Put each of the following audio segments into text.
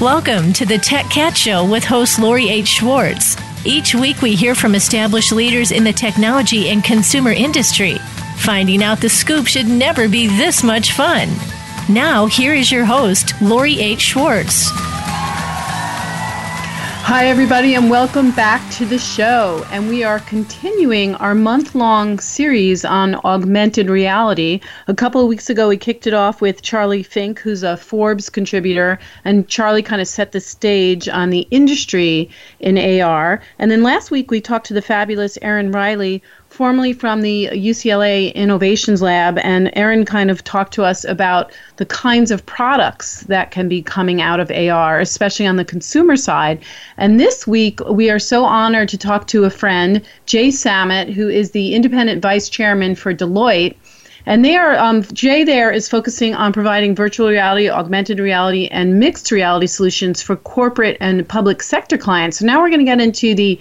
Welcome to the Tech Cat Show with host Lori H. Schwartz. Each week we hear from established leaders in the technology and consumer industry. Finding out the scoop should never be this much fun. Now, here is your host, Lori H. Schwartz. Hi, everybody, and welcome back to the show. And we are continuing our month long series on augmented reality. A couple of weeks ago, we kicked it off with Charlie Fink, who's a Forbes contributor, and Charlie kind of set the stage on the industry in AR. And then last week, we talked to the fabulous Erin Riley, formerly from the UCLA Innovations Lab, and Erin kind of talked to us about the kinds of products that can be coming out of AR, especially on the consumer side. And this week, we are so honored to talk to a friend, Jay Samit, who is the independent vice chairman for Deloitte. And they are, um, Jay there is focusing on providing virtual reality, augmented reality, and mixed reality solutions for corporate and public sector clients. So now we're going to get into the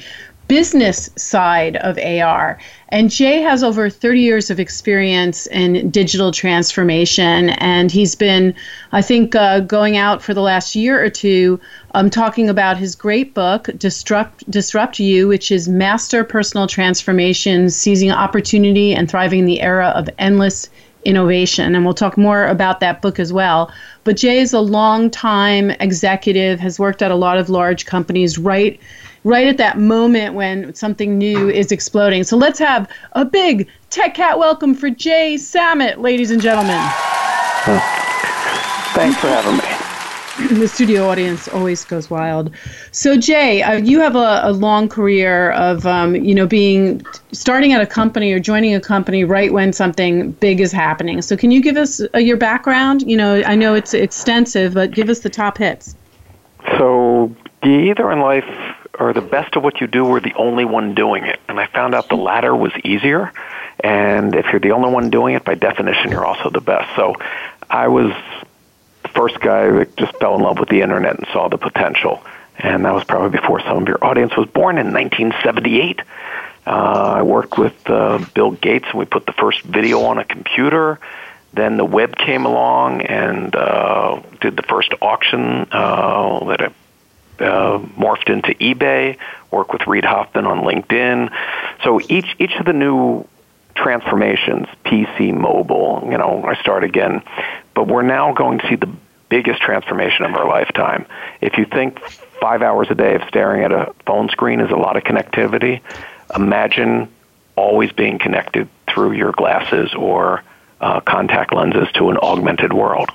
business side of AR. And Jay has over 30 years of experience in digital transformation. And he's been, I think, uh, going out for the last year or two um, talking about his great book, Disrupt, Disrupt You, which is Master Personal Transformation, Seizing Opportunity and Thriving in the Era of Endless Innovation. And we'll talk more about that book as well. But Jay is a long time executive, has worked at a lot of large companies, right? right at that moment when something new is exploding. So let's have a big Tech Cat welcome for Jay Samit, ladies and gentlemen. Thanks for having me. The studio audience always goes wild. So Jay, uh, you have a, a, long career of um, you know being starting at a company or joining a company right when something big is happening. So can you give us uh, your background? You know, I know it's extensive, but give us the top hits. So either in life are the best of what you do or the only one doing it. And I found out the latter was easier. And if you're the only one doing it, by definition, you're also the best. So I was first guy that just fell in love with the internet and saw the potential. And that was probably before some of your audience was born in 1978. Uh, I worked with uh, Bill Gates and we put the first video on a computer. Then the web came along and uh, did the first auction uh, that uh, morphed into eBay, work with Reid Hoffman on LinkedIn. So each each of the new transformations, PC, mobile, you know, I start again. But we're now going to see the biggest transformation of our lifetime. If you think five hours a day of staring at a phone screen is a lot of connectivity, imagine always being connected through your glasses or uh, contact lenses to an augmented world.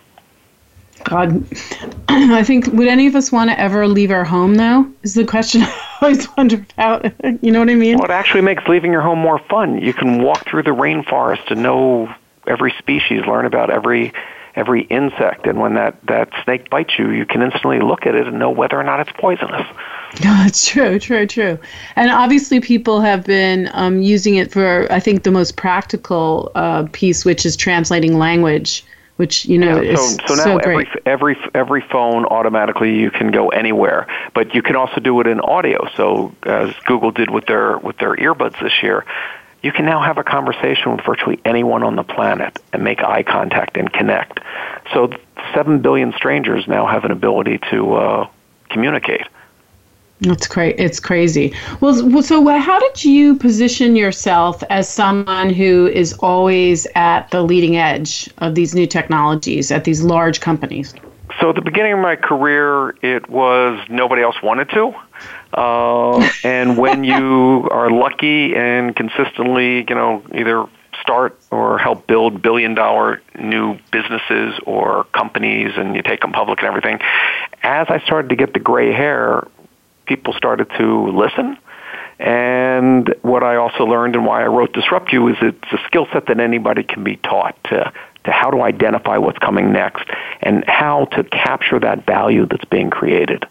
God, I think would any of us want to ever leave our home though? Is the question I always wonder about. You know what I mean? Well, it actually makes leaving your home more fun. You can walk through the rainforest and know every species, learn about every every insect, and when that that snake bites you, you can instantly look at it and know whether or not it's poisonous. No, it's true, true, true. And obviously, people have been um, using it for, I think, the most practical uh, piece, which is translating language which you know yeah, so, so now so every every every phone automatically you can go anywhere, but you can also do it in audio. So as Google did with their with their earbuds this year, you can now have a conversation with virtually anyone on the planet and make eye contact and connect. So seven billion strangers now have an ability to uh, communicate. It's cra- It's crazy. Well, so how did you position yourself as someone who is always at the leading edge of these new technologies at these large companies? So at the beginning of my career, it was nobody else wanted to. Uh, and when you are lucky and consistently, you know, either start or help build billion dollar new businesses or companies and you take them public and everything, as I started to get the gray hair, people started to listen. And what I also learned and why I wrote Disrupt You is it's a skill set that anybody can be taught to, to how to identify what's coming next and how to capture that value that's being created.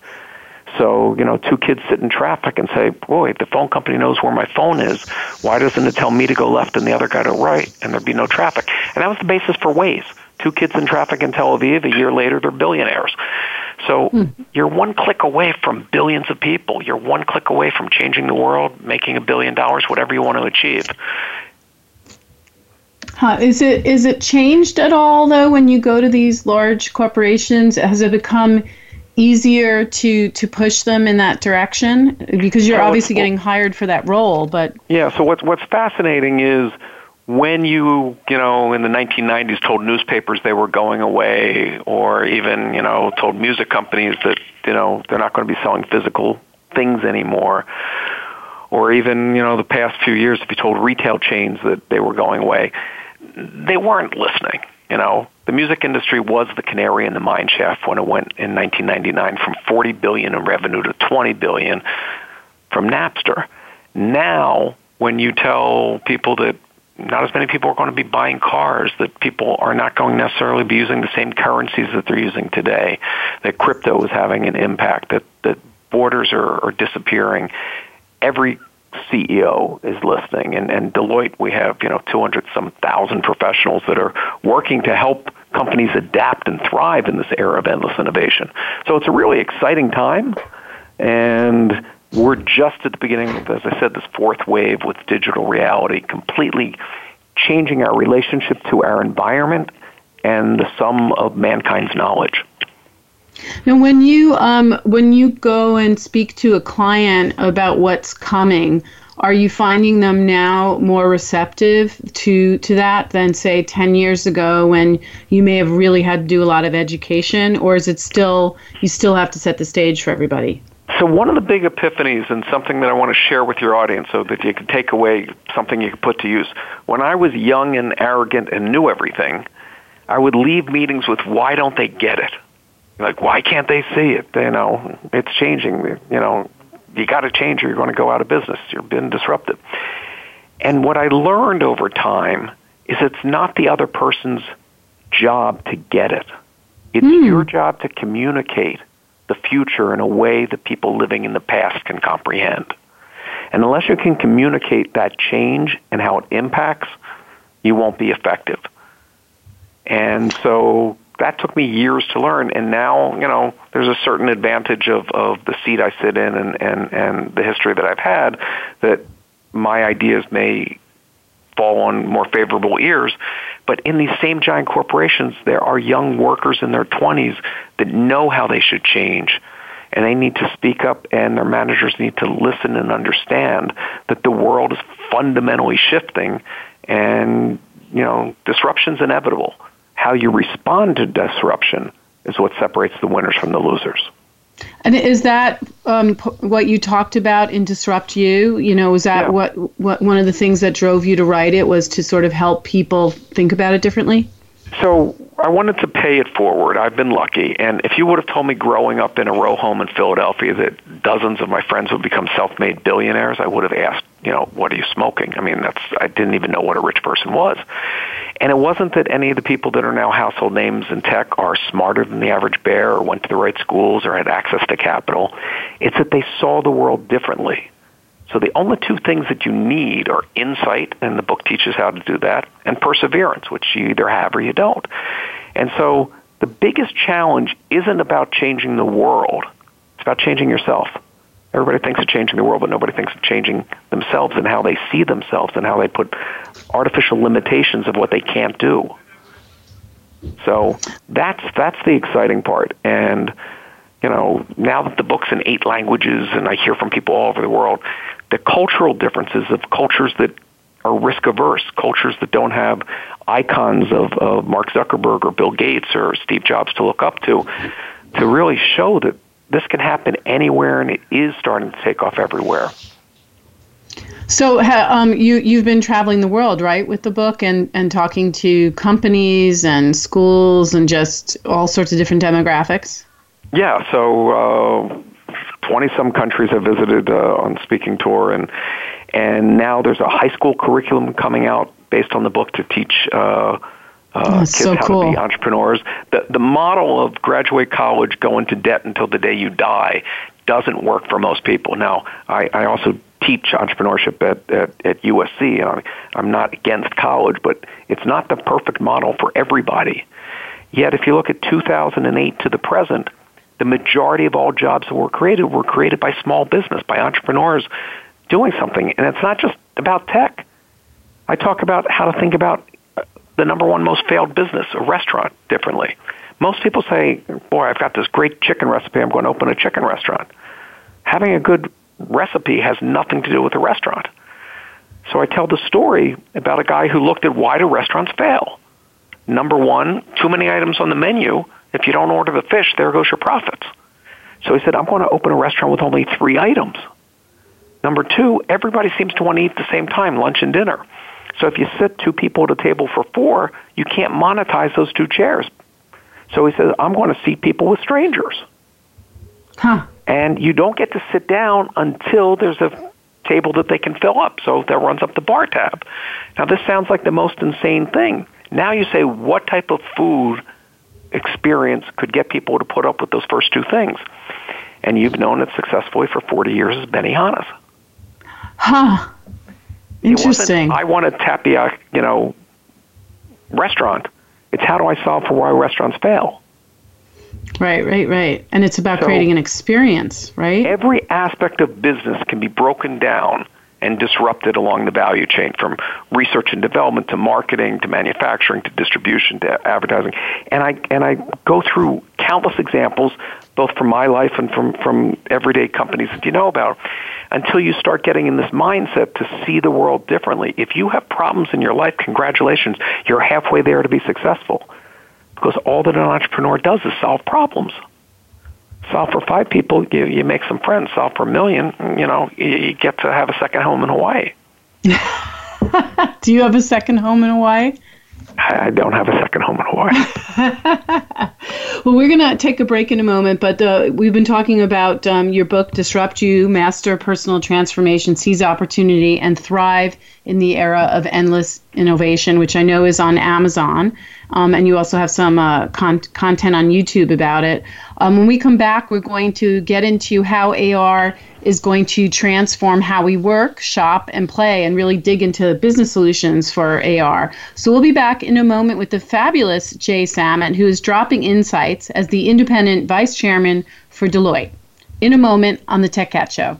So, you know, two kids sit in traffic and say, boy, the phone company knows where my phone is. Why doesn't it tell me to go left and the other guy to right and there'd be no traffic? And that was the basis for Waze. Two kids in traffic in Tel Aviv, a year later, they're billionaires. So hmm. you're one click away from billions of people. You're one click away from changing the world, making a billion dollars, whatever you want to achieve. Huh. Is it is it changed at all though when you go to these large corporations? Has it become easier to to push them in that direction because you're oh, So obviously getting hired for that role but Yeah. So what's what's fascinating is when you you know in the 1990s told newspapers they were going away, or even you know told music companies that you know they're not going to be selling physical things anymore, or even you know the past few years if you told retail chains that they were going away, they weren't listening. You know, the music industry was the canary in the mine shaft when it went in 1999 from 40 billion in revenue to 20 billion from Napster. Now, when you tell people that not as many people are going to be buying cars, that people are not going to necessarily be using the same currencies that they're using today, that crypto is having an impact, that, that borders are, are disappearing, every CEO is listening. And, and Deloitte, we have, you know, 200 some thousand professionals that are working to help companies adapt and thrive in this era of endless innovation. So it's a really exciting time. And we're just at the beginning of, as I said, this fourth wave with digital reality, completely changing our relationship to our environment and the sum of mankind's knowledge. Now, when you um, when you go and speak to a client about what's coming, are you finding them now more receptive to to that than say ten years ago when you may have really had to do a lot of education, or is it still you still have to set the stage for everybody? So one of the big epiphanies and something that I want to share with your audience so that you can take away something you can put to use. When I was young and arrogant and knew everything, I would leave meetings with why don't they get it? Like why can't they see it? You know, it's changing. You know, you got to change or you're going to go out of business. You're being disrupted. And what I learned over time is it's not the other person's job to get it. It's hmm. your job to communicate the future in a way that people living in the past can comprehend. And unless you can communicate that change and how it impacts, you won't be effective. And so that took me years to learn. And now, you know, there's a certain advantage of, of the seat I sit in and, and, and the history that I've had that my ideas may fall on more favorable ears. But in these same giant corporations, there are young workers in their 20s that know how they should change. And they need to speak up, and their managers need to listen and understand that the world is fundamentally shifting, and you know disruption's inevitable. How you respond to disruption is what separates the winners from the losers. And is that um, p- what you talked about in Disrupt You? You know, was that Yeah. what, what one of the things that drove you to write it was to sort of help people think about it differently? So I wanted to pay it forward. I've been lucky, and if you would have told me growing up in a row home in Philadelphia that dozens of my friends would become self-made billionaires, I would have asked, you know, what are you smoking? I mean, that's I didn't even know what a rich person was. And it wasn't that any of the people that are now household names in tech are smarter than the average bear or went to the right schools or had access to capital. It's that they saw the world differently. So the only two things that you need are insight, and the book teaches how to do that, and perseverance, which you either have or you don't. And so the biggest challenge isn't about changing the world. It's about changing yourself. Everybody thinks of changing the world, but nobody thinks of changing themselves and how they see themselves and how they put artificial limitations of what they can't do. So that's that's the exciting part. And you know, now that the book's in eight languages and I hear from people all over the world, the cultural differences of cultures that are risk averse, cultures that don't have icons of, of Mark Zuckerberg or Bill Gates or Steve Jobs to look up to, to really show that this can happen anywhere and it is starting to take off everywhere. So um, you you've been traveling the world, right, with the book and and talking to companies and schools and just all sorts of different demographics. Yeah, so twenty uh, some countries I visited uh, on speaking tour, and and now there's a high school curriculum coming out based on the book to teach uh, uh, kids so how cool. to be entrepreneurs. The the model of graduate college, go into debt until the day you die, doesn't work for most people. Now, I, I also teach entrepreneurship at, at, at USC, and I'm, I'm not against college, but it's not the perfect model for everybody. Yet, if you look at 2008 to the present, the majority of all jobs that were created were created by small business, by entrepreneurs doing something. And it's not just about tech. I talk about how to think about the number one most failed business, a restaurant, differently. Most people say, "Boy, I've got this great chicken recipe. I'm going to open a chicken restaurant." Having a good recipe has nothing to do with a restaurant. So I tell the story about a guy who looked at why do restaurants fail. Number one, too many items on the menu. If you don't order the fish, there goes your profits. So he said, I'm going to open a restaurant with only three items. Number two, everybody seems to want to eat at the same time, lunch and dinner. So if you sit two people at a table for four, you can't monetize those two chairs. So he says, I'm going to seat people with strangers. Huh. And you don't get to sit down until there's a table that they can fill up. So that runs up the bar tab. Now, this sounds like the most insane thing. Now you say, what type of food experience could get people to put up with those first two things? And you've known it successfully for 40 years as Benihana's. Huh. Interesting. I want a tapioca, you know, restaurant. It's how do I solve for why restaurants fail? Right, right, right. And it's about so creating an experience, right? Every aspect of business can be broken down and disrupted along the value chain from research and development to marketing to manufacturing to distribution to advertising. And I and I go through countless examples both from my life and from from everyday companies that you know about until you start getting in this mindset to see the world differently. If you have problems in your life, congratulations, you're halfway there to be successful. Because all that an entrepreneur does is solve problems solve for five people, you, you make some friends. Solve for a million, you know, you, you get to have a second home in Hawaii. Do you have a second home in Hawaii? I don't have a second home in Hawaii. well, we're going to take a break in a moment, but uh, we've been talking about um, your book, Disrupt You Master Personal Transformation, Seize Opportunity, and Thrive in the Era of Endless Innovation, which I know is on Amazon. Um, and you also have some uh, con- content on YouTube about it. Um, when we come back, we're going to get into how AR is going to transform how we work, shop, and play, and really dig into business solutions for AR. So we'll be back in a moment with the fabulous Jay Samit, who is dropping insights as the independent vice chairman for Deloitte. In a moment on the Tech Cat Show.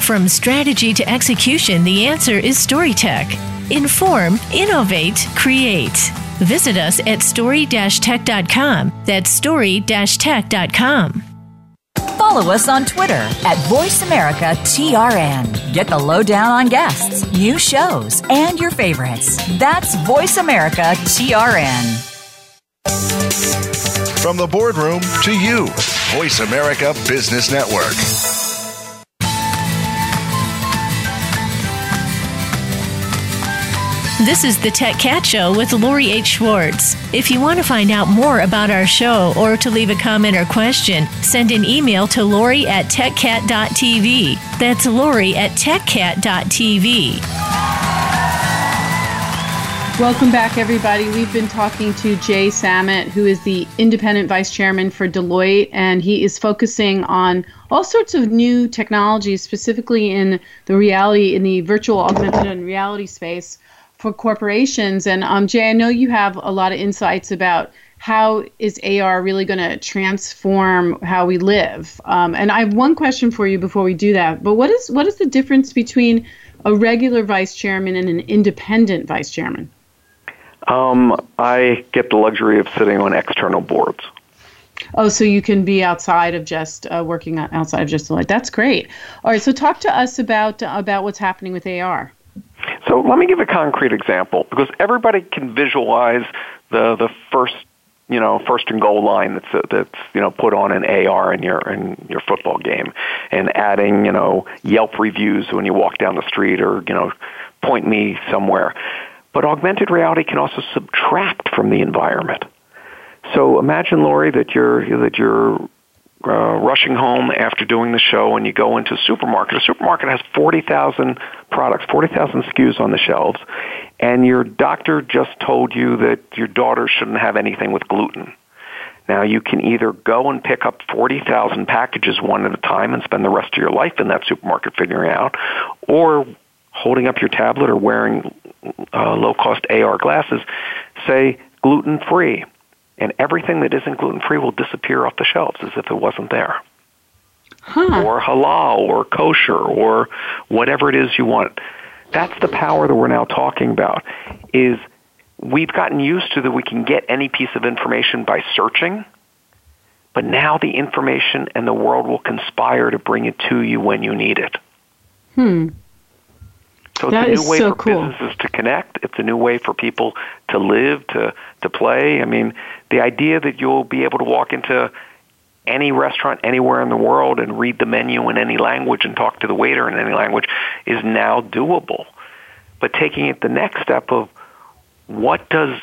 From strategy to execution, the answer is StoryTech. Inform, innovate, create. Visit us at story-tech.com. That's story-tech.com. Follow us on Twitter at VoiceAmericaTRN. Get the lowdown on guests, new shows, and your favorites. That's VoiceAmericaTRN. From the boardroom to you, Voice America Business Network. This is the Tech Cat Show with Lori H. Schwartz. If you want to find out more about our show or to leave a comment or question, send an email to Lori at techcat.tv. That's Lori at techcat.tv. Welcome back, everybody. We've been talking to Jay Samit, who is the independent vice chairman for Deloitte, and he is focusing on all sorts of new technologies, specifically in the reality, in the virtual augmented and reality space for corporations. And um, Jay, I know you have a lot of insights about how is AR really going to transform how we live. Um, and I have one question for you before we do that. But what is what is the difference between a regular vice chairman and an independent vice chairman? Um, I get the luxury of sitting on external boards. Oh, so you can be outside of just uh, working outside of just like that's great. All right, so talk to us about about what's happening with AR. So let me give a concrete example because everybody can visualize the the first you know first and goal line that's uh, that's you know put on an AR in your in your football game, and adding you know Yelp reviews when you walk down the street or you know point me somewhere. But augmented reality can also subtract from the environment. So imagine, Lori, that you're that you're uh, rushing home after doing the show and you go into a supermarket, a supermarket has 40,000 products, 40,000 SKUs on the shelves, and your doctor just told you that your daughter shouldn't have anything with gluten. Now you can either go and pick up 40,000 packages one at a time and spend the rest of your life in that supermarket figuring out, or holding up your tablet or wearing uh, low cost AR glasses, say gluten free and everything that isn't gluten free will disappear off the shelves as if it wasn't there. Huh. Or halal or kosher or whatever it is you want. That's the power that we're now talking about is we've gotten used to that we can get any piece of information by searching, but now the information and the world will conspire to bring it to you when you need it. Hmm. So That it's a new way so for cool. businesses to connect. It's a new way for people to live, to to play. I mean, the idea that you'll be able to walk into any restaurant anywhere in the world and read the menu in any language and talk to the waiter in any language is now doable. But taking it the next step of what does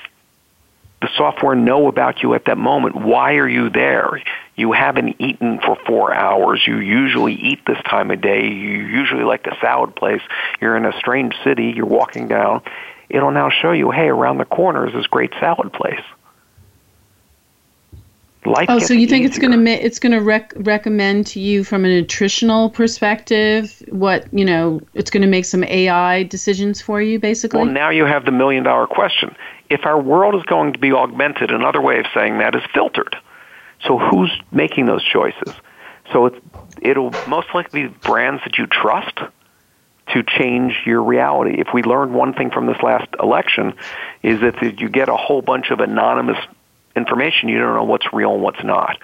the software know about you at that moment? Why are you there? You haven't eaten for four hours. You usually eat this time of day. You usually like a salad place. You're in a strange city. You're walking down. It'll now show you, hey, around the corner is this great salad place. Life Oh, so you think it's going to it's going to rec- recommend to you from a nutritional perspective what you know it's going to make some AI decisions for you basically. Well, now you have the million dollar question. If our world is going to be augmented, another way of saying that is filtered. So who's making those choices? So it's, it'll most likely be brands that you trust to change your reality. If we learned one thing from this last election, is that you get a whole bunch of anonymous information, you don't know what's real and what's not.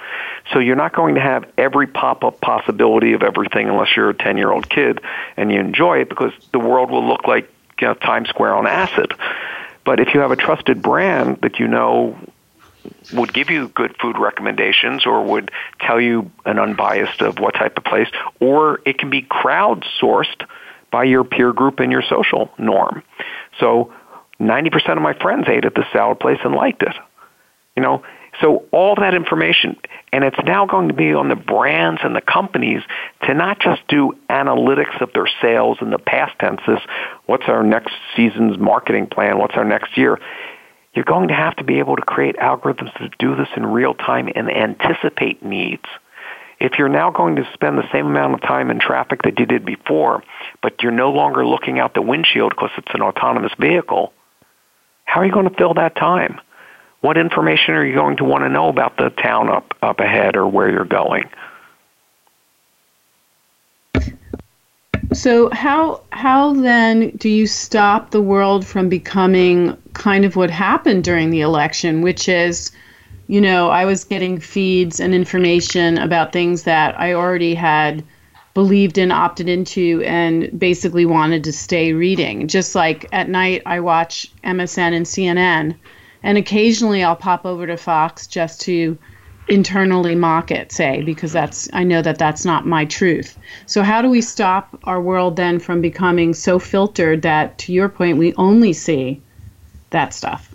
So you're not going to have every pop-up possibility of everything unless you're a 10-year-old kid and you enjoy it because the world will look like you know, Times Square on acid. But if you have a trusted brand that you know would give you good food recommendations or would tell you an unbiased of what type of place, or it can be crowdsourced by your peer group and your social norm. So 90% of my friends ate at the salad place and liked it. You know, so all that information, and it's now going to be on the brands and the companies to not just do analytics of their sales in the past tenses. What's our next season's marketing plan? What's our next year? You're going to have to be able to create algorithms to do this in real time and anticipate needs. If you're now going to spend the same amount of time in traffic that you did before, but you're no longer looking out the windshield because it's an autonomous vehicle, how are you going to fill that time? What information are you going to want to know about the town up, up ahead or where you're going? So how how then do you stop the world from becoming kind of what happened during the election, which is, you know, I was getting feeds and information about things that I already had believed in, opted into, and basically wanted to stay reading. Just like at night, I watch MSN and CNN, and occasionally I'll pop over to Fox just to internally mock it, say, because that's I know that that's not my truth. So how do we stop our world then from becoming so filtered that, to your point, we only see that stuff?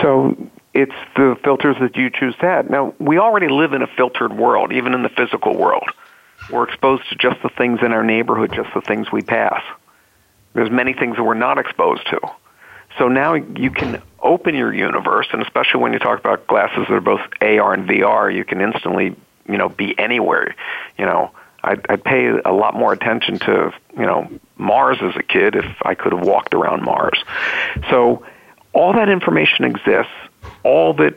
So it's the filters that you choose to add. Now, we already live in a filtered world, even in the physical world. We're exposed to just the things in our neighborhood, just the things we pass. There's many things that we're not exposed to. So now you can open your universe, and especially when you talk about glasses that are both AR and VR, you can instantly, you know, be anywhere. You know, I'd, I'd pay a lot more attention to, you know, Mars as a kid if I could have walked around Mars. So all that information exists. All that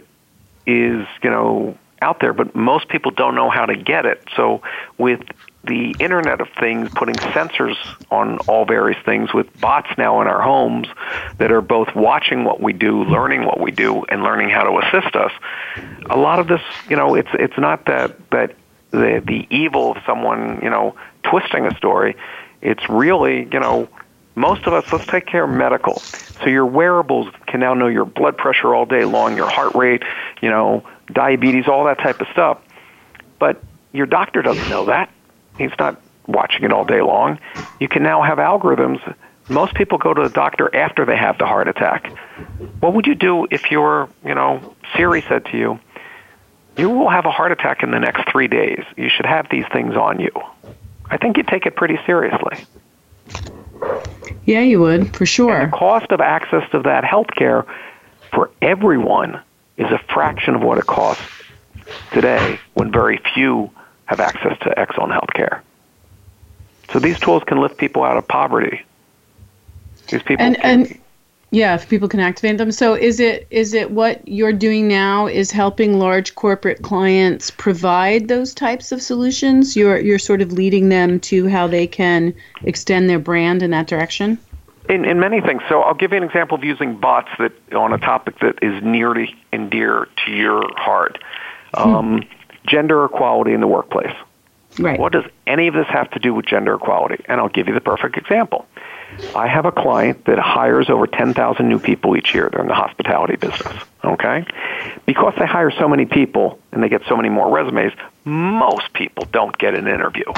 is, you know, out there, but most people don't know how to get it. So with the Internet of Things putting sensors on all various things with bots now in our homes that are both watching what we do, learning what we do, and learning how to assist us. A lot of this, you know, it's it's not that that the the evil of someone, you know, twisting a story. It's really, you know, most of us, let's take care of medical. So your wearables can now know your blood pressure all day long, your heart rate, you know, diabetes, all that type of stuff. But your doctor doesn't know that. He's not watching it all day long. You can now have algorithms. Most people go to the doctor after they have the heart attack. What would you do if your, you know, Siri said to you, you will have a heart attack in the next three days. You should have these things on you. I think you'd take it pretty seriously. Yeah, you would, for sure. And the cost of access to that health care for everyone is a fraction of what it costs today when very few have access to excellent health care. So these tools can lift people out of poverty. These people and, can, and yeah, if people can activate them. So is it is it what you're doing now is helping large corporate clients provide those types of solutions? You're you're sort of leading them to how they can extend their brand in that direction? In, in many things. So I'll give you an example of using bots that on a topic that is near and dear to your heart. Hmm. Um, gender equality in the workplace. Right. What does any of this have to do with gender equality? And I'll give you the perfect example. I have a client that hires over 10,000 new people each year. They're in the hospitality business, okay? Because they hire so many people and they get so many more resumes, most people don't get an interview.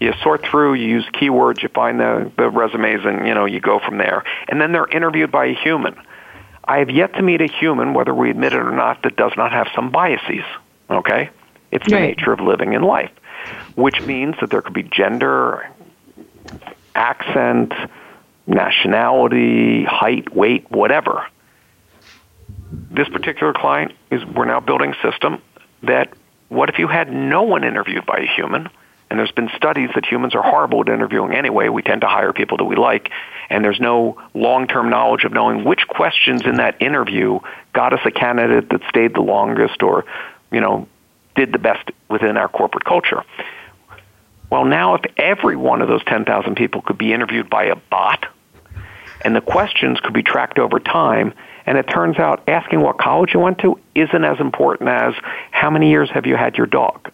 You sort through, you use keywords, you find the, the resumes, and you know you go from there. And then they're interviewed by a human. I have yet to meet a human, whether we admit it or not, that does not have some biases. Okay, it's the Right. nature of living in life, which means that there could be gender, accent, nationality, height, weight, whatever. This particular client is we're now building a system that what if you had no one interviewed by a human? And there's been studies that humans are horrible at interviewing anyway. We tend to hire people that we like, and there's no long-term knowledge of knowing which questions in that interview got us a candidate that stayed the longest or, you know, did the best within our corporate culture. Well, now if every one of those 10,000 people could be interviewed by a bot, and the questions could be tracked over time, and it turns out asking what college you went to isn't as important as how many years have you had your dog.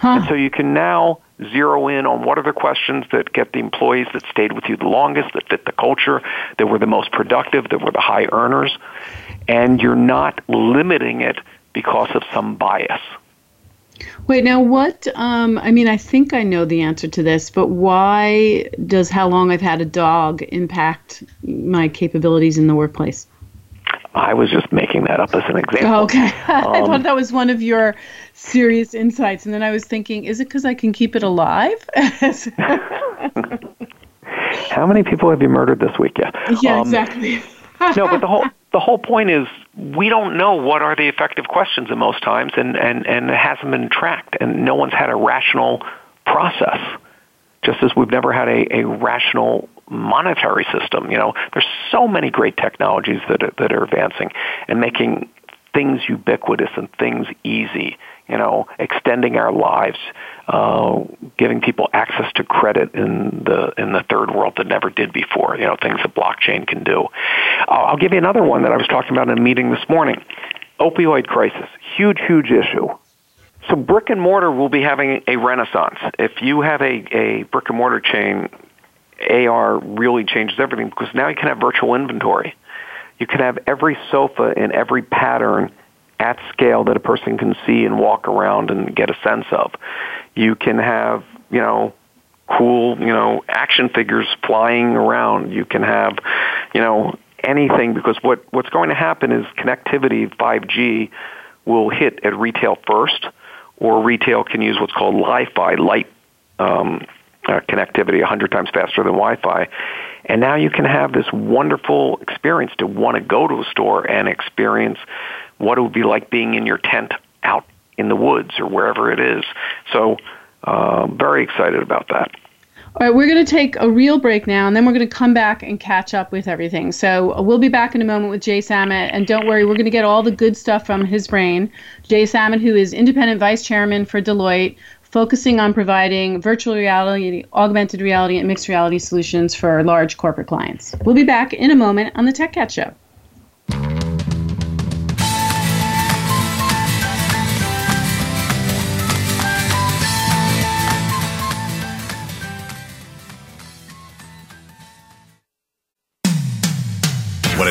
And so you can now zero in on what are the questions that get the employees that stayed with you the longest, that fit the culture, that were the most productive, that were the high earners, and you're not limiting it because of some bias. Wait, now what? Um, I mean, I think I know the answer to this, but why does how long I've had a dog impact my capabilities in the workplace? I was just making that up as an example. Oh, okay. I Um, thought that was one of your serious insights. And then I was thinking, is it because I can keep it alive? How many people have you murdered this week yet? yeah, Um, exactly. no, but the whole the whole point is we don't know what are the effective questions in most times, and and and it hasn't been tracked, and no one's had a rational process. Just as we've never had a, a rational monetary system, you know, there's so many great technologies that are, that are advancing and making things ubiquitous and things easy. You know, extending our lives, uh, giving people access to credit in the in the third world that never did before. You know, things that blockchain can do. I'll, I'll give you another one that I was talking about in a meeting this morning. Opioid crisis, huge, huge issue. So brick and mortar will be having a renaissance. If you have a, a brick and mortar chain, AR really changes everything because now you can have virtual inventory. You can have every sofa in every pattern at scale that a person can see and walk around and get a sense of. You can have, you know, cool, you know, action figures flying around. You can have, you know, anything because what what's going to happen is connectivity 5G will hit at retail first, or retail can use what's called Li-Fi, light um, uh, connectivity, 100 times faster than Wi-Fi. And now you can have this wonderful experience to want to go to a store and experience what it would be like being in your tent out in the woods or wherever it is. So, uh, very excited about that. All right, we're going to take a real break now, and then we're going to come back and catch up with everything. So we'll be back in a moment with Jay Samit, and don't worry, we're going to get all the good stuff from his brain. Jay Samit, who is independent vice chairman for Deloitte, focusing on providing virtual reality, augmented reality, and mixed reality solutions for large corporate clients. We'll be back in a moment on the Tech Cat Show.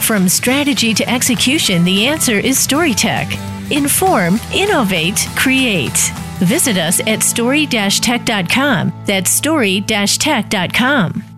From strategy to execution, the answer is StoryTech. Inform, innovate, create. Visit us at story-tech.com. That's story-tech.com.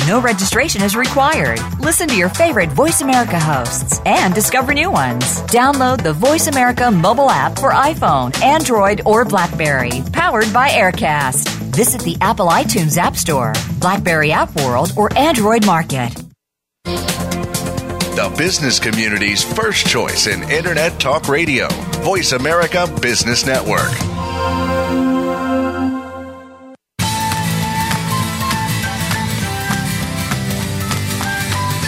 No registration is required. Listen to your favorite Voice America hosts and discover new ones. Download the Voice America mobile app for iPhone, Android, or Blackberry, powered by Aircast. Visit the Apple iTunes App Store, Blackberry App World, or Android Market. The business community's first choice in Internet Talk Radio, Voice America Business Network.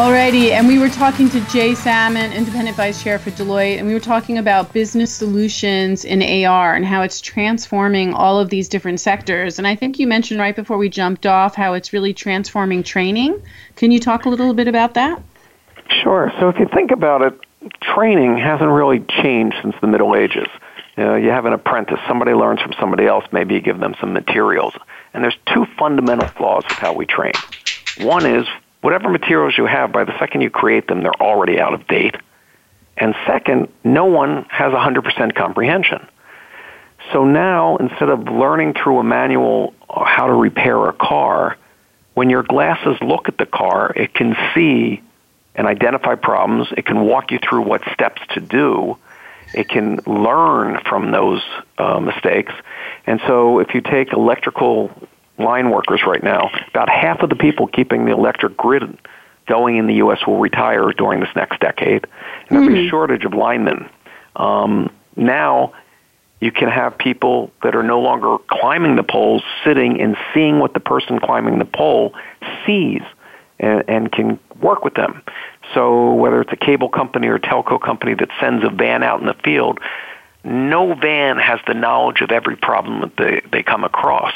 Alrighty, and we were talking to Jay Samit, Independent Vice Chair for Deloitte, and we were talking about business solutions in AR and how it's transforming all of these different sectors. And I think you mentioned right before we jumped off how it's really transforming training. Can you talk a little bit about that? Sure. So if you think about it, training hasn't really changed since the Middle Ages. You, know, you have an apprentice, somebody learns from somebody else, maybe you give them some materials. And there's two fundamental flaws with how we train. One is whatever materials you have, by the second you create them, they're already out of date. And second, no one has 100% comprehension. So now, instead of learning through a manual how to repair a car, when your glasses look at the car, it can see and identify problems. It can walk you through what steps to do. It can learn from those uh, mistakes. And so, if you take electrical line workers right now. About half of the people keeping the electric grid going in the U.S. will retire during this next decade. And there'll be a hmm. shortage of linemen. Um, now, you can have people that are no longer climbing the poles sitting and seeing what the person climbing the pole sees and, and can work with them. So whether it's a cable company or a telco company that sends a van out in the field, no van has the knowledge of every problem that they, they come across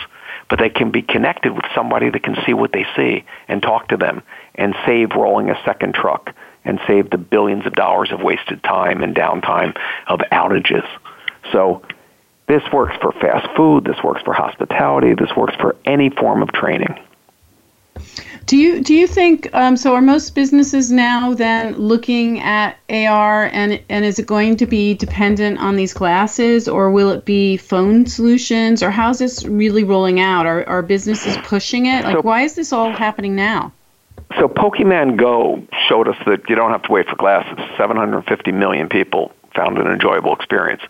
but they can be connected with somebody that can see what they see and talk to them and save rolling a second truck and save the billions of dollars of wasted time and downtime of outages. So this works for fast food, this works for hospitality, this works for any form of training. Do you do you think um, so? Are most businesses now then looking at AR and and is it going to be dependent on these glasses or will it be phone solutions or how's this really rolling out? Are are businesses pushing it? Like so, why is this all happening now? So Pokemon Go showed us that you don't have to wait for glasses. 750 million people found an enjoyable experience.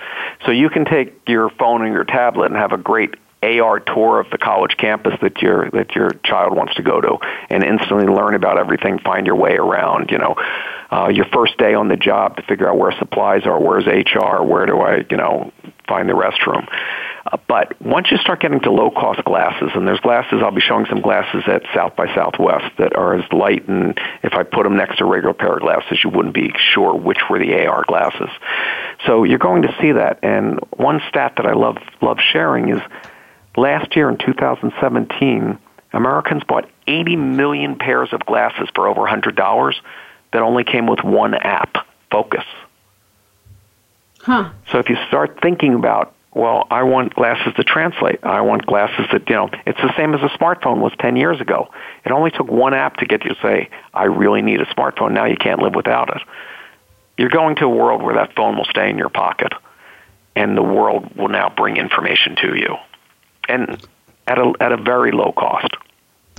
So you can take your phone and your tablet and have a great AR tour of the college campus that your that your child wants to go to, and instantly learn about everything. Find your way around. You know, uh, your first day on the job to figure out where supplies are, where's HR, where do I you know find the restroom. Uh, but once you start getting to low cost glasses, and there's glasses, I'll be showing some glasses at South by Southwest that are as light, and if I put them next to regular pair of glasses, you wouldn't be sure which were the AR glasses. So you're going to see that. And one stat that I love love sharing is Last year in 2017, Americans bought 80 million pairs of glasses for over $100 that only came with one app, Focus. Huh. So if you start thinking about, well, I want glasses to translate. I want glasses that, you know, it's the same as a smartphone was 10 years ago. It only took one app to get you to say, I really need a smartphone. Now you can't live without it. You're going to a world where that phone will stay in your pocket and the world will now bring information to you and at a at a very low cost.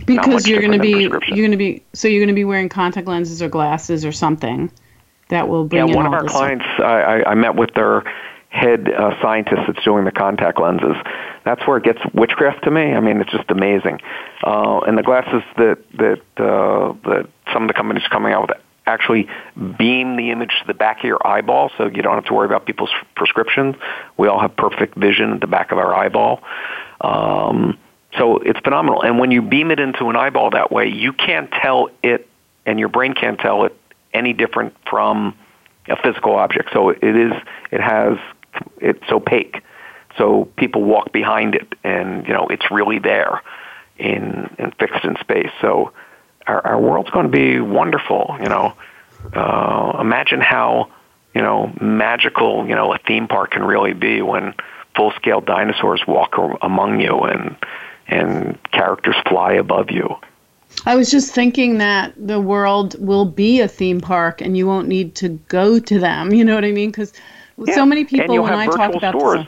Because you're going to be you're going to be so you're going to be wearing contact lenses or glasses or something that will bring. Yeah, one of our clients, I, I met with their head uh, scientist that's doing the contact lenses. That's where it gets witchcraft to me. I mean, it's just amazing. Uh, and the glasses that that uh, that some of the companies are coming out with actually beam the image to the back of your eyeball, so you don't have to worry about people's prescriptions. We all have perfect vision at the back of our eyeball. Um, so it's phenomenal. And when you beam it into an eyeball that way, you can't tell it, and your brain can't tell it any different from a physical object. So it is, it has, it's opaque. So people walk behind it, and you know it's really there, in, in fixed in space. So our, our world's going to be wonderful. You know, uh, imagine how you know magical you know a theme park can really be when full scale dinosaurs walk among you and and characters fly above you. I was just thinking that the world will be a theme park and you won't need to go to them. You know what I mean? Because yeah. so many people, when I talk about stores. This,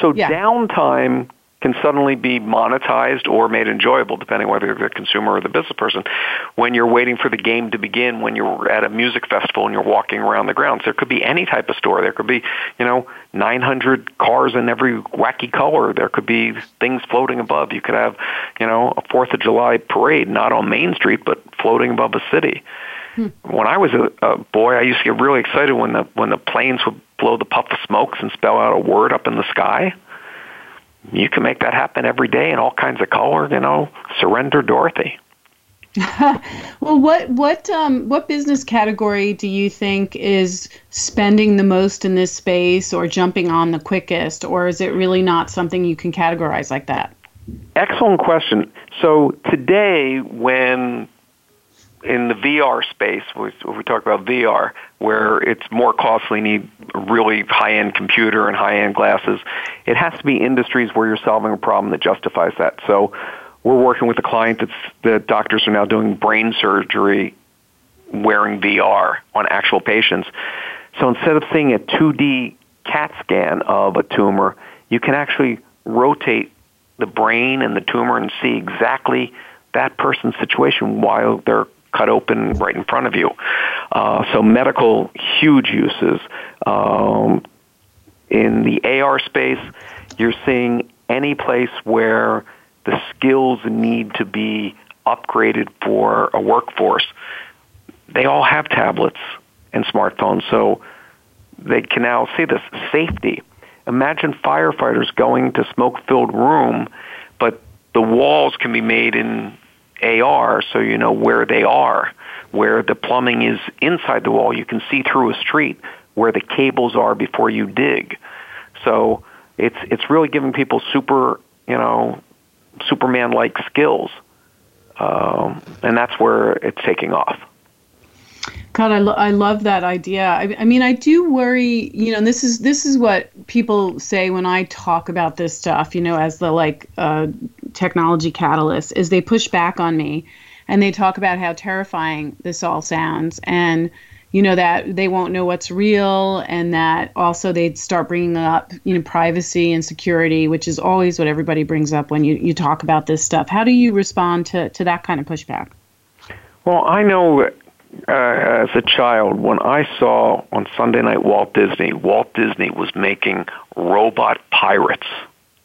so yeah. downtime can suddenly be monetized or made enjoyable, depending whether you're the consumer or the business person. When you're waiting for the game to begin, when you're at a music festival and you're walking around the grounds, there could be any type of store. There could be, you know, 900 cars in every wacky color. There could be things floating above. You could have, you know, a Fourth of July parade, not on Main Street, but floating above a city. Hmm. When I was a, a boy, I used to get really excited when the when the planes would blow the puff of smokes and spell out a word up in the sky you can make that happen every day in all kinds of color. You know, surrender Dorothy. well, what what um, what business category do you think is spending the most in this space, or jumping on the quickest, or is it really not something you can categorize like that? Excellent question. So today, when in the VR space, we, we talk about VR, where it's more costly, need a really high-end computer and high-end glasses. It has to be industries where you're solving a problem that justifies that. So we're working with a client that's the doctors are now doing brain surgery wearing VR on actual patients. So instead of seeing a 2D CAT scan of a tumor, you can actually rotate the brain and the tumor and see exactly that person's situation while they're cut open right in front of you. Uh, so medical, huge uses. Um, in the AR space, you're seeing any place where the skills need to be upgraded for a workforce. They all have tablets and smartphones, so they can now see this safety. Imagine firefighters going to smoke-filled room, but the walls can be made in AR so you know where they are, where the plumbing is inside the wall. You can see through a street where the cables are before you dig. So it's it's really giving people super you know Superman like skills, um, and that's where it's taking off. God, I, lo- I love that idea. I, I mean, I do worry, you know, this is this is what people say when I talk about this stuff, you know, as the like uh, technology catalyst, is they push back on me, and they talk about how terrifying this all sounds, and you know that they won't know what's real, and that also they'd start bringing up, you know, privacy and security, which is always what everybody brings up when you you talk about this stuff. How do you respond to to that kind of pushback? Well, I know uh, as a child, when I saw on Sunday night Walt Disney, Walt Disney was making robot pirates.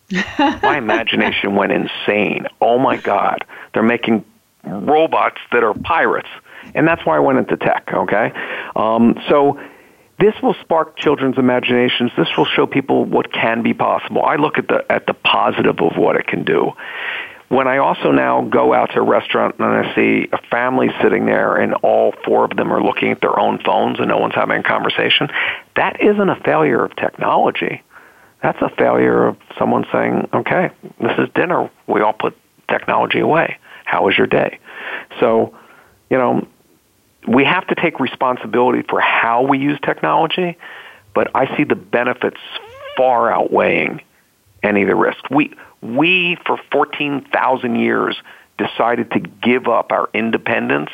my imagination went insane. Oh my God, they're making robots that are pirates, and that's why I went into tech. Okay, um, so this will spark children's imaginations. This will show people what can be possible. I look at the at the positive of what it can do when I also now go out to a restaurant and I see a family sitting there and all four of them are looking at their own phones and no one's having a conversation, that isn't a failure of technology. That's a failure of someone saying, okay, this is dinner. We all put technology away. How was your day? So, you know, we have to take responsibility for how we use technology, but I see the benefits far outweighing any of the risks. We we, for 14,000 years, decided to give up our independence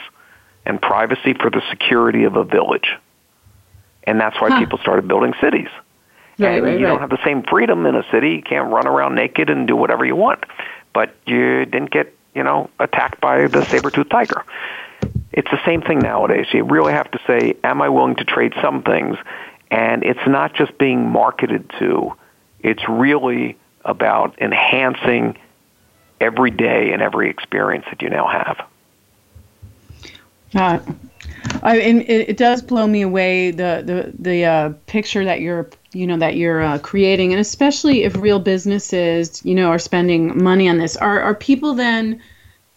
and privacy for the security of a village. And that's why huh. people started building cities. Right, and right, you right. don't have the same freedom in a city. You can't run around naked and do whatever you want. But you didn't get, you know, attacked by the saber-toothed tiger. It's the same thing nowadays. You really have to say, am I willing to trade some things And it's not just being marketed to, it's really about enhancing every day and every experience that you now have. Uh, I, it, it, does blow me away the the the uh, picture that you're you know that you're uh, creating, and especially if real businesses you know are spending money on this. Are are people then,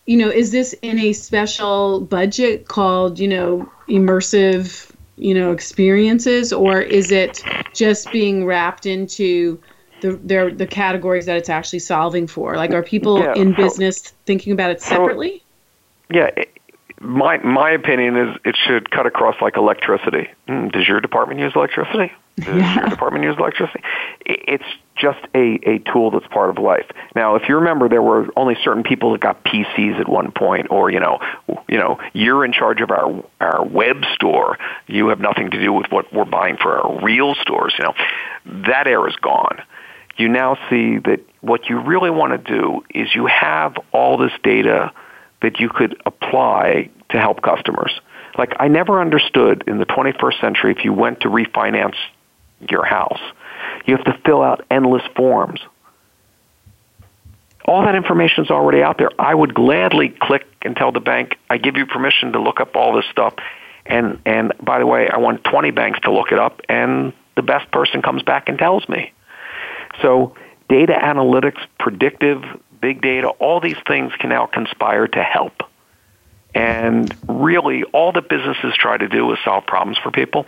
you know, is this in a special budget called you know immersive you know experiences, or is it just being wrapped into the their the categories that it's actually solving for? Like, are people yeah, in so, business thinking about it separately? So, yeah, my my opinion is it should cut across like electricity. Mm, does your department use electricity? Does yeah. your department use electricity? It's just a, a tool that's part of life. Now, if you remember, there were only certain people that got PCs at one point, or you know, you know, you're in charge of our our web store. You have nothing to do with what we're buying for our real stores. You know, that era is gone. You now see that what you really want to do is you have all this data that you could apply to help customers. Like, I never understood in the 21st century if you went to refinance your house, you have to fill out endless forms. All that information is already out there. I would gladly click and tell the bank, I give you permission to look up all this stuff. And, and by the way, I want 20 banks to look it up, and the best person comes back and tells me. So, data analytics, predictive big data, all these things can now conspire to help. And really, all that businesses try to do is solve problems for people.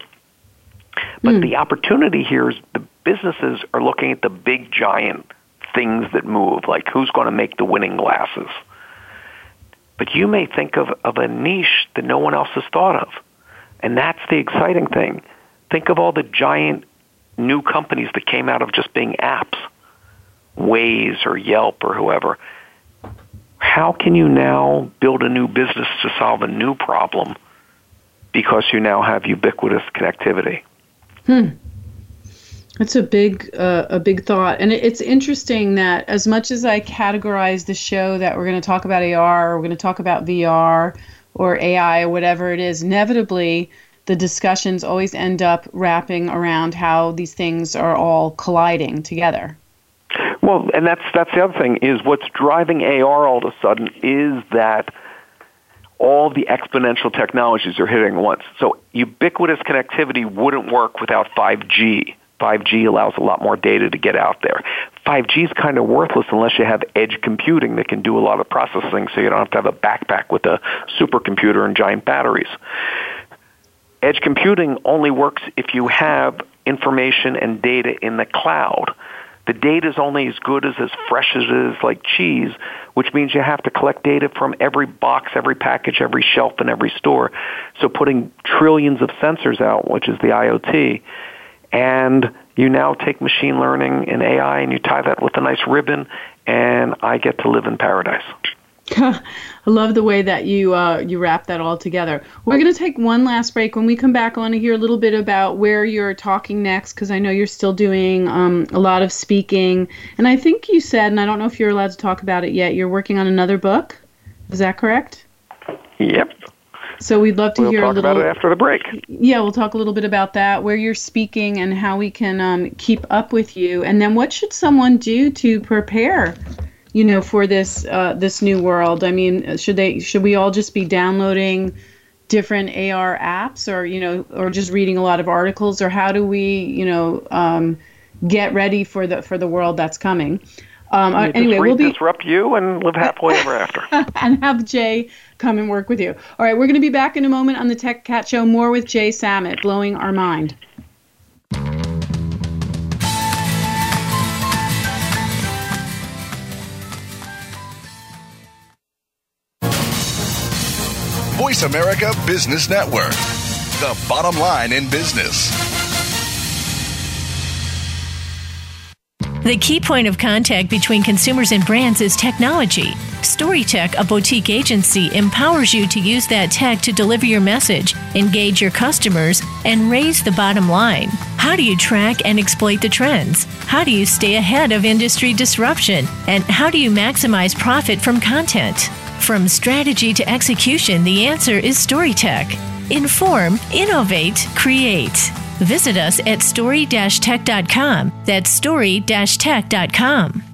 But mm. the opportunity here is the businesses are looking at the big, giant things that move, like who's going to make the winning glasses. But you may think of, of a niche that no one else has thought of. And that's the exciting thing. Think of all the giant new companies that came out of just being apps. Waze or Yelp or whoever, how can you now build a new business to solve a new problem because you now have ubiquitous connectivity? Hmm. That's a big, uh, a big thought, and it's interesting that as much as I categorize the show that we're going to talk about AR, or we're going to talk about VR, or AI, or whatever it is, inevitably the discussions always end up wrapping around how these things are all colliding together. Well, and that's that's the other thing is what's driving AR all of a sudden is that all the exponential technologies are hitting once. So ubiquitous connectivity wouldn't work without 5G. 5G allows a lot more data to get out there. 5G is kind of worthless unless you have edge computing that can do a lot of processing so you don't have to have a backpack with a supercomputer and giant batteries. Edge computing only works if you have information and data in the cloud. The data is only as good as as fresh as it is like cheese, which means you have to collect data from every box, every package, every shelf in every store. So putting trillions of sensors out, which is the IoT, and you now take machine learning and AI and you tie that with a nice ribbon, and I get to live in paradise. I love the way that you uh, you wrap that all together. We're going to take one last break. When we come back, I want to hear a little bit about where you're talking next because I know you're still doing um, a lot of speaking. And I think you said, and I don't know if you're allowed to talk about it yet, you're working on another book. Is that correct? Yep. So we'd love to we'll hear a little. about it after the break. Yeah, we'll talk a little bit about that, where you're speaking, and how we can um, keep up with you. And then, what should someone do to prepare you know, for this uh, this new world? I mean, should they should we all just be downloading different AR apps, or you know, or just reading a lot of articles, or how do we, you know, um, get ready for the for the world that's coming? Um, uh, anyway, we'll be disrupt you and live happily ever after, and have Jay come and work with you. All right, we're going to be back in a moment on the Tech Cat Show. More with Jay Samit, blowing our mind. Voice America Business Network, the bottom line in business. The key point of contact between consumers and brands is technology. StoryTech, a boutique agency, empowers you to use that tech to deliver your message, engage your customers, and raise the bottom line. How do you track and exploit the trends? How do you stay ahead of industry disruption? And how do you maximize profit from content? From strategy to execution, the answer is StoryTech. Inform, innovate, create. Visit us at story-tech.com. That's story-tech.com.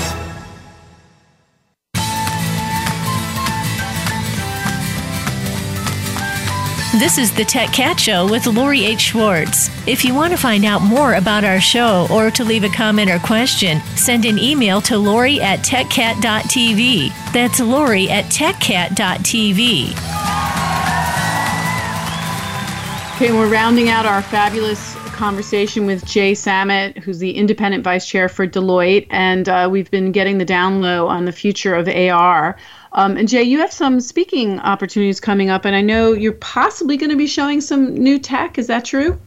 This is the Tech Cat Show with Lori H. Schwartz. If you want to find out more about our show or to leave a comment or question, send an email to Lori at techcat.tv. That's Lori at techcat.tv. Okay, we're rounding out our fabulous conversation with Jay Samit, who's the independent vice chair for Deloitte, and uh, we've been getting the down low on the future of AR. Um, and Jay, you have some speaking opportunities coming up, and I know you're possibly going to be showing some new tech. Is that true?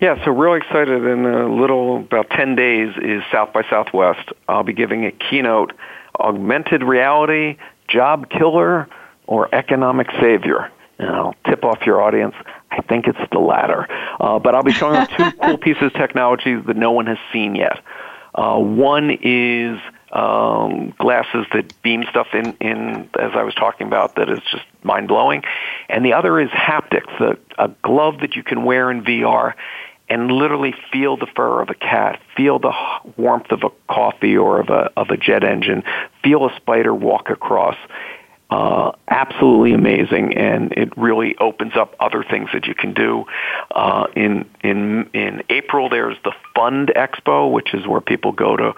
Yeah, so real excited. In a little about 10 days is South by Southwest. I'll be giving a keynote augmented reality, job killer, or economic savior. And I'll tip off your audience. I think it's the latter. Uh, but I'll be showing off two cool pieces of technology that no one has seen yet. Uh, one is um, glasses that beam stuff in, in, as I was talking about, that is just mind blowing. And the other is haptics, a, a glove that you can wear in VR and literally feel the fur of a cat, feel the warmth of a coffee or of a, of a jet engine, feel a spider walk across. Uh, absolutely amazing, and it really opens up other things that you can do. Uh, in in in April, there's the Fund Expo, which is where people go to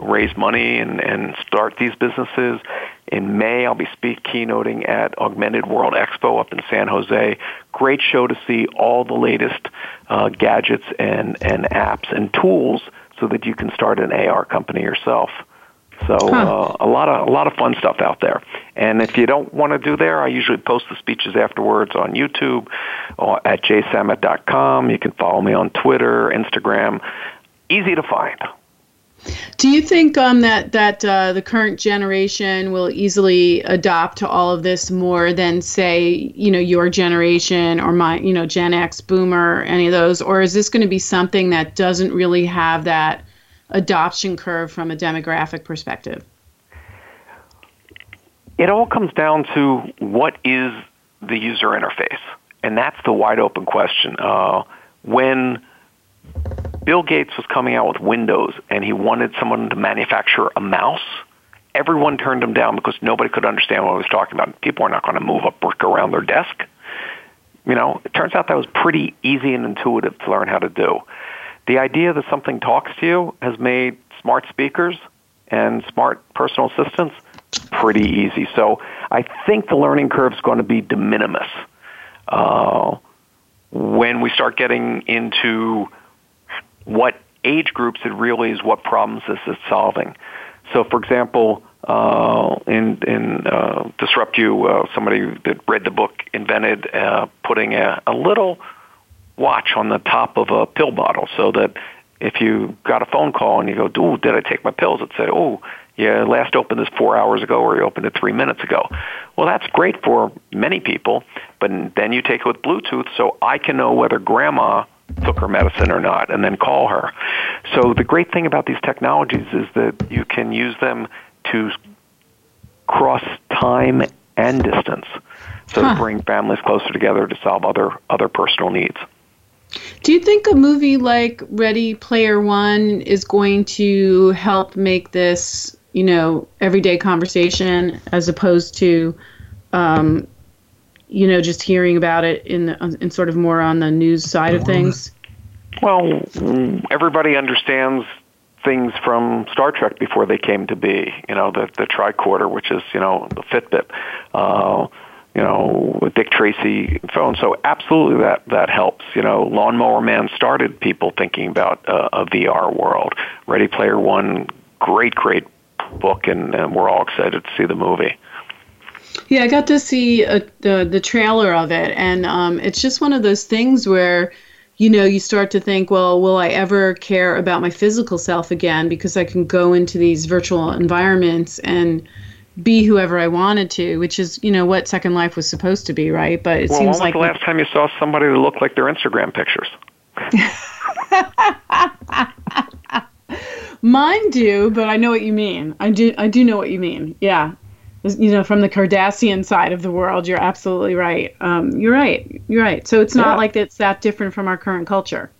raise money and, and start these businesses. In May, I'll be speak keynoting at Augmented World Expo up in San Jose. Great show to see all the latest uh, gadgets and, and apps and tools so that you can start an AR company yourself. So uh, a lot of a lot of fun stuff out there. And if you don't want to do there, I usually post the speeches afterwards on YouTube or at jsamit.com. You can follow me on Twitter, Instagram. Easy to find. Do you think um, that that uh, the current generation will easily adopt to all of this more than say you know your generation or my you know Gen X, Boomer, any of those, or is this going to be something that doesn't really have that adoption curve from a demographic perspective? It all comes down to what is the user interface, and that's the wide open question. Uh, when Bill Gates was coming out with Windows and he wanted someone to manufacture a mouse, everyone turned him down because nobody could understand what he was talking about. People are not going to move a brick around their desk. You know, it turns out that was pretty easy and intuitive to learn how to do. The idea that something talks to you has made smart speakers and smart personal assistants pretty easy. So I think the learning curve is going to be de minimis. Uh, when we start getting into what age groups it really is what problems this is solving. So, for example, uh, in in uh, Disrupt You, uh, somebody that read the book invented uh, putting a, a little watch on the top of a pill bottle so that if you got a phone call and you go, "Ooh, did I take my pills?" It said, "Oh, you last opened this four hours ago, or you opened it three minutes ago." Well, that's great for many people, but then you take it with Bluetooth, so I can know whether Grandma took her medicine or not, and then call her. So the great thing about these technologies is that you can use them to cross time and distance, so huh. to bring families closer together to solve other other personal needs. Do you think a movie like Ready Player One is going to help make this, you know, everyday conversation as opposed to, um, you know, just hearing about it in in sort of more on the news side of things? Well, everybody understands things from Star Trek before they came to be. You know, the the tricorder, which is you know the Fitbit. Uh, you know, Dick Tracy phone. So absolutely that, that helps. You know, Lawnmower Man started people thinking about uh, a VR world. Ready Player One, great, great book, and, and we're all excited to see the movie. Yeah, I got to see a, the the trailer of it, and um, it's just one of those things where, you know, you start to think, well, will I ever care about my physical self again because I can go into these virtual environments and be whoever I wanted to, which is, you know, what Second Life was supposed to be, right? But it well, seems when like was the last time you saw somebody that looked like their Instagram pictures? Mine do, but I know what you mean. I do. I do know what you mean. Yeah, you know, from the Kardashian side of the world, you're absolutely right. Um, you're right. You're right. So it's not Yeah. like it's that different from our current culture.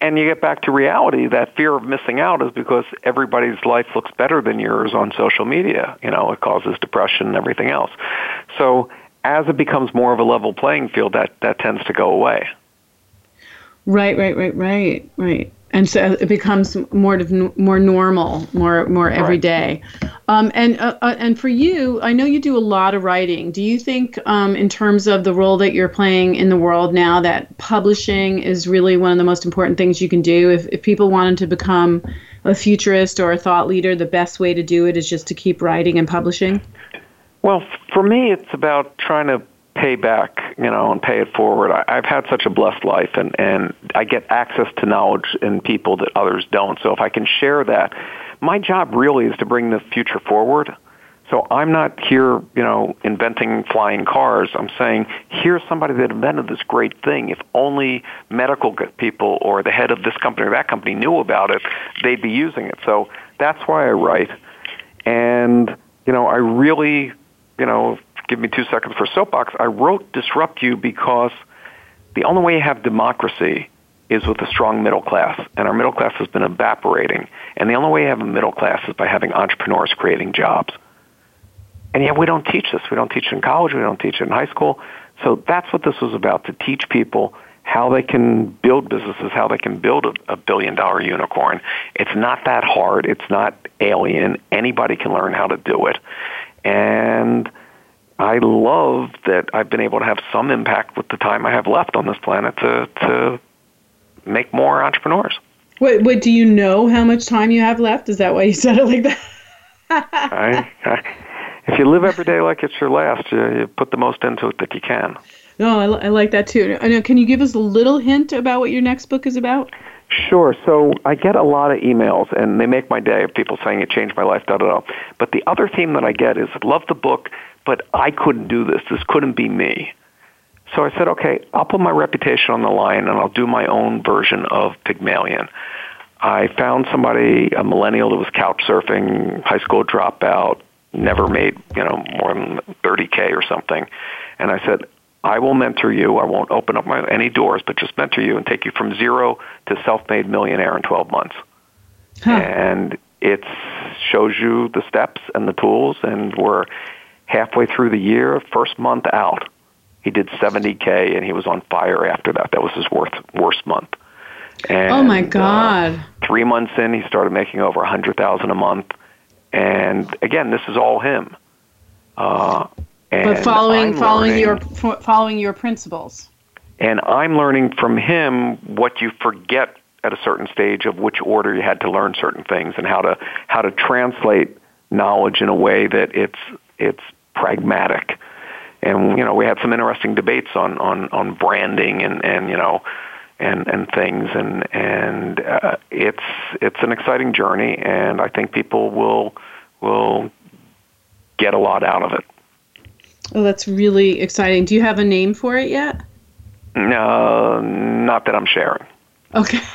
and you get back to reality, that fear of missing out is because everybody's life looks better than yours on social media. You know, it causes depression and everything else. So as it becomes more of a level playing field, that, that tends to go away. Right, right, right, right, right. And so it becomes more of more normal, more more everyday. Um, and uh, uh, and for you, I know you do a lot of writing. Do you think, um, in terms of the role that you're playing in the world now, that publishing is really one of the most important things you can do? If if people wanted to become a futurist or a thought leader, the best way to do it is just to keep writing and publishing. Well, for me, it's about trying to pay back, you know, and pay it forward. I, I've had such a blessed life, and and I get access to knowledge in people that others don't. So if I can share that, my job really is to bring the future forward. So I'm not here, you know, inventing flying cars. I'm saying here's somebody that invented this great thing. If only medical people or the head of this company or that company knew about it, they'd be using it. So that's why I write. And you know, I really, you know, give me two seconds for soapbox. I wrote Disrupt You because the only way you have democracy is with a strong middle class, and our middle class has been evaporating. And the only way you have a middle class is by having entrepreneurs creating jobs. And yet we don't teach this. We don't teach it in college. We don't teach it in high school. So that's what this was about, to teach people how they can build businesses, how they can build a, a billion dollar unicorn. It's not that hard. It's not alien. Anybody can learn how to do it. And I love that I've been able to have some impact with the time I have left on this planet to, to make more entrepreneurs. What what do you know how much time you have left? Is that why you said it like that? I, I, if you live every day like it's your last, you, you put the most into it that you can. No, I, I like that too. I know, can you give us a little hint about what your next book is about? Sure. So I get a lot of emails, and they make my day of people saying it changed my life, da da da. But the other theme that I get is, love the book, but I couldn't do this. This couldn't be me. So I said, okay, I'll put my reputation on the line, and I'll do my own version of Pygmalion. I found somebody, a millennial that was couch surfing, high school dropout, never made you know more than 30k or something, and I said, I will mentor you. I won't open up my, any doors, but just mentor you and take you from zero to self-made millionaire in 12 months. And it shows you the steps and the tools, and we're halfway through the year, first month out. He did 70k, and he was on fire after that. That was his worst worst month. And, oh my uh, God! three months in, he started making over a hundred thousand a month. And again, this is all him. Uh, and but following I'm following learning- your following your principles. and I'm learning from him what you forget at a certain stage of which order you had to learn certain things and how to how to translate knowledge in a way that it's it's pragmatic. And you know, we had some interesting debates on on on branding and and you know and and things and and uh, it's it's an exciting journey and I think people will will get a lot out of it. Oh, that's really exciting. Do you have a name for it yet? No, not that I'm sharing. Okay.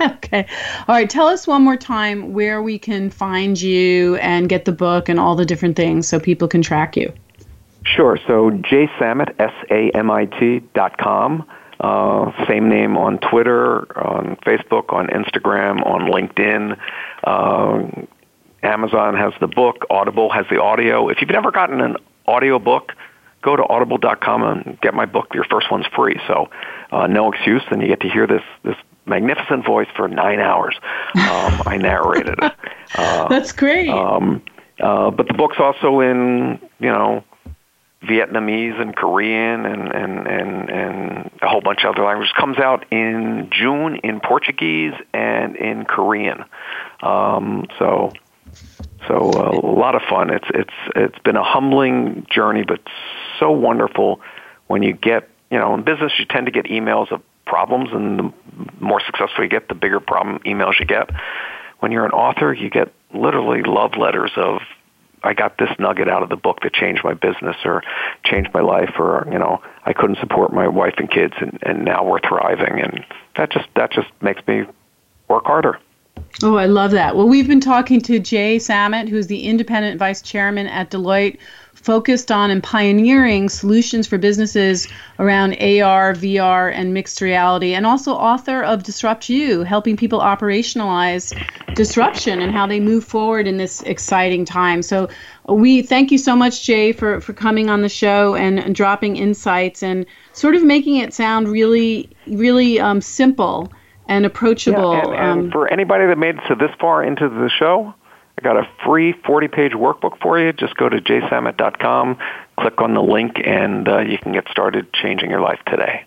okay. All right. Tell us one more time where we can find you and get the book and all the different things so people can track you. Sure. So jsamit, S-A-M-I-T dot com. Uh, same name on Twitter, on Facebook, on Instagram, on LinkedIn. Uh, Amazon has the book. Audible has the audio. If you've never gotten an audio book, go to audible.com and get my book. Your first one's free. So uh, no excuse. Then you get to hear this, this magnificent voice for nine hours. Um, I narrated it. Uh, That's great. um, uh, but the book's also in, you know, Vietnamese and Korean and, and, and, and a whole bunch of other languages. Comes out in June in Portuguese and in Korean. Um, so so uh, a lot of fun. It's it's it's been a humbling journey, but so wonderful when you get you know in business you tend to get emails of problems, and the more successful you get, the bigger problem emails you get. When you're an author, you get literally love letters of I got this nugget out of the book that changed my business or changed my life or you know I couldn't support my wife and kids and, and now we're thriving and that just that just makes me work harder. Oh, I love that. Well, we've been talking to Jay Samit, who's the independent vice chairman at Deloitte, focused on and pioneering solutions for businesses around AR, VR, and mixed reality, and also author of Disrupt You, helping people operationalize disruption and how they move forward in this exciting time. So we thank you so much, Jay, for, for coming on the show and, and dropping insights and sort of making it sound really, really um, simple and approachable. Yeah, and, and um, for anybody that made it to this far into the show, I got a free 40-page workbook for you. Just go to jsamit.com, click on the link, and uh, you can get started changing your life today.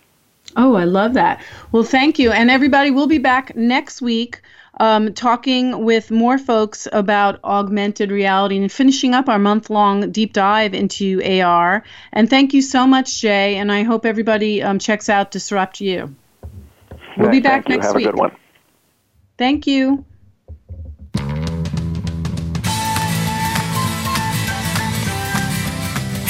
Oh, I love that. Well, thank you. And everybody, we'll be back next week um, talking with more folks about augmented reality and finishing up our month long deep dive into AR. And thank you so much, Jay. And I hope everybody um, checks out Disrupt You. We'll be back next week. Have a good one. Thank you.